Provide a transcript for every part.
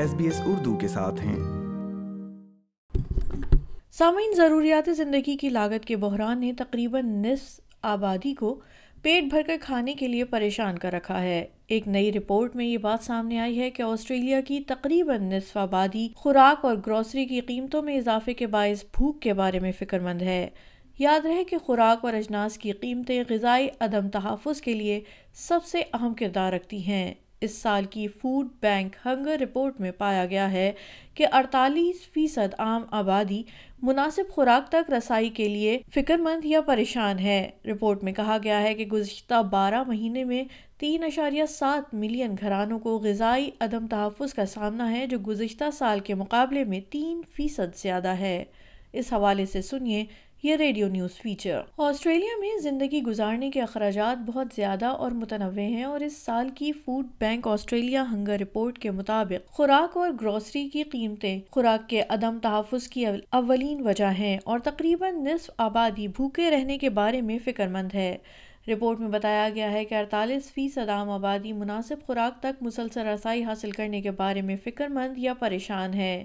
S B S Urdu کے ساتھ ہیں۔ سامعین، ضروریات زندگی کی لاگت کے بحران نے تقریباً نصف آبادی کو پیٹ بھر کر کھانے کے لیے پریشان کر رکھا ہے۔ ایک نئی رپورٹ میں یہ بات سامنے آئی ہے کہ آسٹریلیا کی تقریباً نصف آبادی خوراک اور گروسری کی قیمتوں میں اضافے کے باعث بھوک کے بارے میں فکر مند ہے۔ یاد رہے کہ خوراک اور اجناس کی قیمتیں غذائی عدم تحفظ کے لیے سب سے اہم کردار رکھتی ہیں۔ اس سال کی فوڈ بینک ہنگر رپورٹ میں پایا گیا ہے کہ اڑتالیس فیصد عام آبادی مناسب خوراک تک رسائی کے لیے فکر مند یا پریشان ہے۔ رپورٹ میں کہا گیا ہے کہ گزشتہ بارہ مہینے میں تین اشاریہ سات ملین گھرانوں کو غذائی عدم تحفظ کا سامنا ہے جو گزشتہ سال کے مقابلے میں تین فیصد زیادہ ہے۔ اس حوالے سے سنیے یہ ریڈیو نیوز فیچر۔ آسٹریلیا میں زندگی گزارنے کے اخراجات بہت زیادہ اور متنوع ہیں اور اس سال کی food bank Australia hunger report کے مطابق خوراک اور گروسری کی قیمتیں خوراک کے عدم تحفظ کی اولین وجہ ہیں اور تقریباً نصف آبادی بھوکے رہنے کے بارے میں فکر مند ہے۔ رپورٹ میں بتایا گیا ہے کہ اڑتالیس فیصد عام آبادی مناسب خوراک تک مسلسل رسائی حاصل کرنے کے بارے میں فکر مند یا پریشان ہے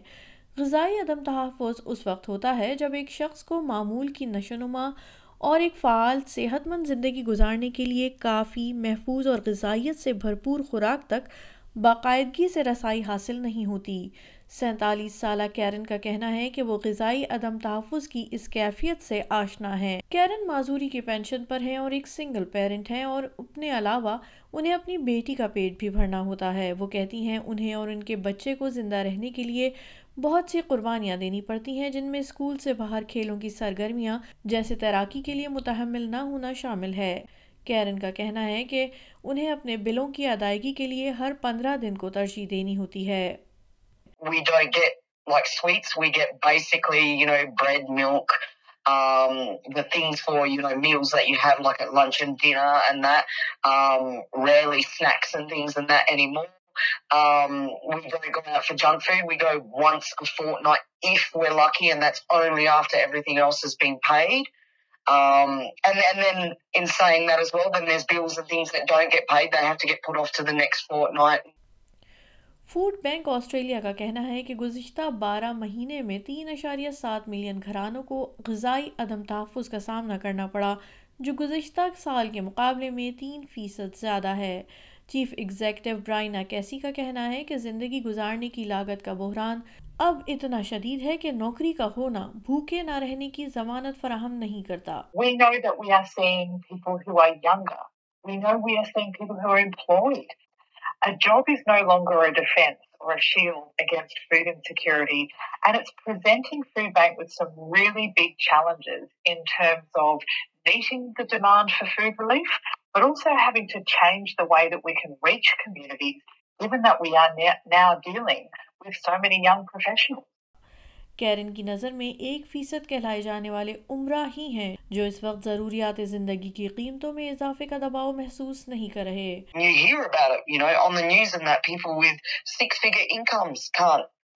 غذائی عدم تحفظ اس وقت ہوتا ہے جب ایک شخص کو معمول کی نشونما اور ایک فعال صحت مند زندگی گزارنے کے لیے کافی محفوظ اور غذائیت سے بھرپور خوراک تک باقاعدگی سے رسائی حاصل نہیں ہوتی۔ سینتالیس سالہ کیرن کا کہنا ہے کہ وہ غذائی عدم تحفظ کی اس کیفیت سے آشنا ہے۔ کیرن معذوری کی پینشن پر ہیں اور ایک سنگل پیرنٹ ہیں اور اپنے علاوہ انہیں اپنی بیٹی کا پیٹ بھی بھرنا ہوتا ہے۔ وہ کہتی ہیں، انہیں اور ان کے بچے کو زندہ رہنے کے لیے بہت سی قربانیاں دینی پڑتی ہیں، جن میں اسکول سے باہر کھیلوں کی سرگرمیاں جیسے تیراکی کے لیے متحمل نہ ہونا شامل ہے۔ کیرن کا کہنا ہے کہ انہیں اپنے بلوں کی ادائیگی کے لیے ہر پندرہ دن کو ترجیح دینی ہوتی ہے۔ We don't get like sweets. We get basically, you know, bread, milk, um, the things for, you know, meals that you have like at lunch and dinner and that. Um, rarely snacks and things and that anymore. Um, we don't go out for junk food. We go once a fortnight if we're lucky, and that's only after everything else has been paid. Um, and, and then in saying that as well, then there's bills and things that don't get paid. They have to get put off to the next fortnight. Food bank Australia کا کہنا ہے کہ گزشتہ بارہ مہینے میں تین اشاریہ سات ملین گھرانوں کو غذائی عدم تحفظ کا سامنا کرنا پڑا، جو گزشتہ سال کے مقابلے میں تین فیصد زیادہ ہے چیف ایگزیکٹو برائنا کیسی کا کہنا ہے کہ زندگی گزارنے کی لاگت کا بحران اب اتنا شدید ہے کہ نوکری کا ہونا بھوکے نہ رہنے کی ضمانت فراہم نہیں کرتا We know that we are seeing people who are younger. We know we are seeing people who are employed. A job is no longer a defence or a shield against food insecurity. And it's presenting Food Bank with some really big challenges in terms of meeting the demand for food relief, but also having to change the way that we can reach communities, given that we are now dealing with so many young professionals. Keran کی نظر میں ایک فیصد کہلائے جانے والے عمرہ ہی ہیں جو اس وقت ضروریات زندگی کی قیمتوں میں اضافے کا دباؤ محسوس نہیں کر رہے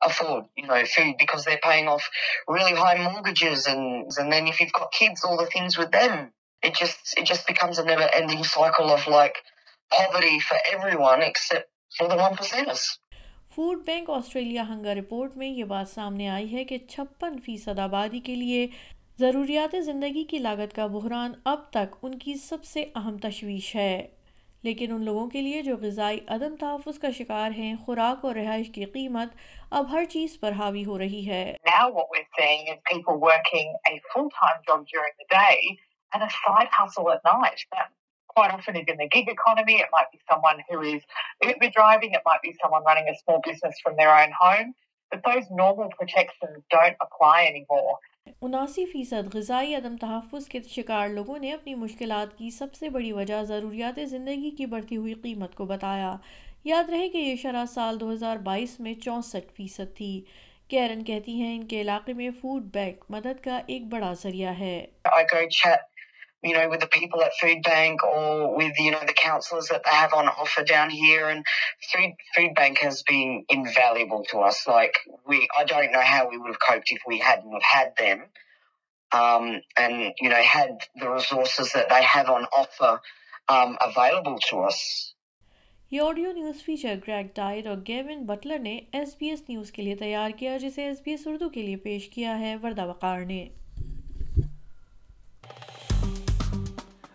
afford, you know, food because they're paying off really high mortgages and and then if you've got kids, all the things with them. It just it just becomes a never-ending cycle of like poverty for everyone except for the one percenters. Food bank Australia ہنگا report میں یہ بات سامنے آئی ہے کہ چھپن فیصد آبادی کے لیے ضروریات زندگی کی لاگت کا بحران اب تک ان کی سب سے اہم تشویش ہے۔ لیکن ان لوگوں کے لیے جو غذائی عدم تحفظ کا شکار ہیں، خوراک اور رہائش کی قیمت اب ہر چیز پر حاوی ہو رہی ہے۔ quite often is in the gig economy. It might be someone who is Uber driving. It might be someone running a small business from their own home. But those normal protections don't apply anymore. اناسی فیصد غذائی عدم تحفظ کے شکار لوگوں نے اپنی مشکلات کی سب سے بڑی وجہ ضروریات زندگی کی بڑھتی ہوئی قیمت کو بتایا یاد رہے کہ یہ شرح سال دو ہزار بائیس میں چونسٹھ فیصد تھی کیرن کہتی ہیں ان کے علاقے میں فوڈ بیک مدد کا ایک بڑا ذریعہ ہے you know, with the people at Food Bank or with, you know, the counsellors that they have on offer down here. And Food, food Bank has been invaluable to us. Like, we, I don't know how we would have coped if we hadn't have had them um, and, you know, had the resources that they have on offer um, available to us. یہ audio news feature Greg Tyre اور Gavin Butler نے S B S news کے لیے تیار کیا جسے S B S Urdu کے لیے پیش کیا ہے وردہ وقار نے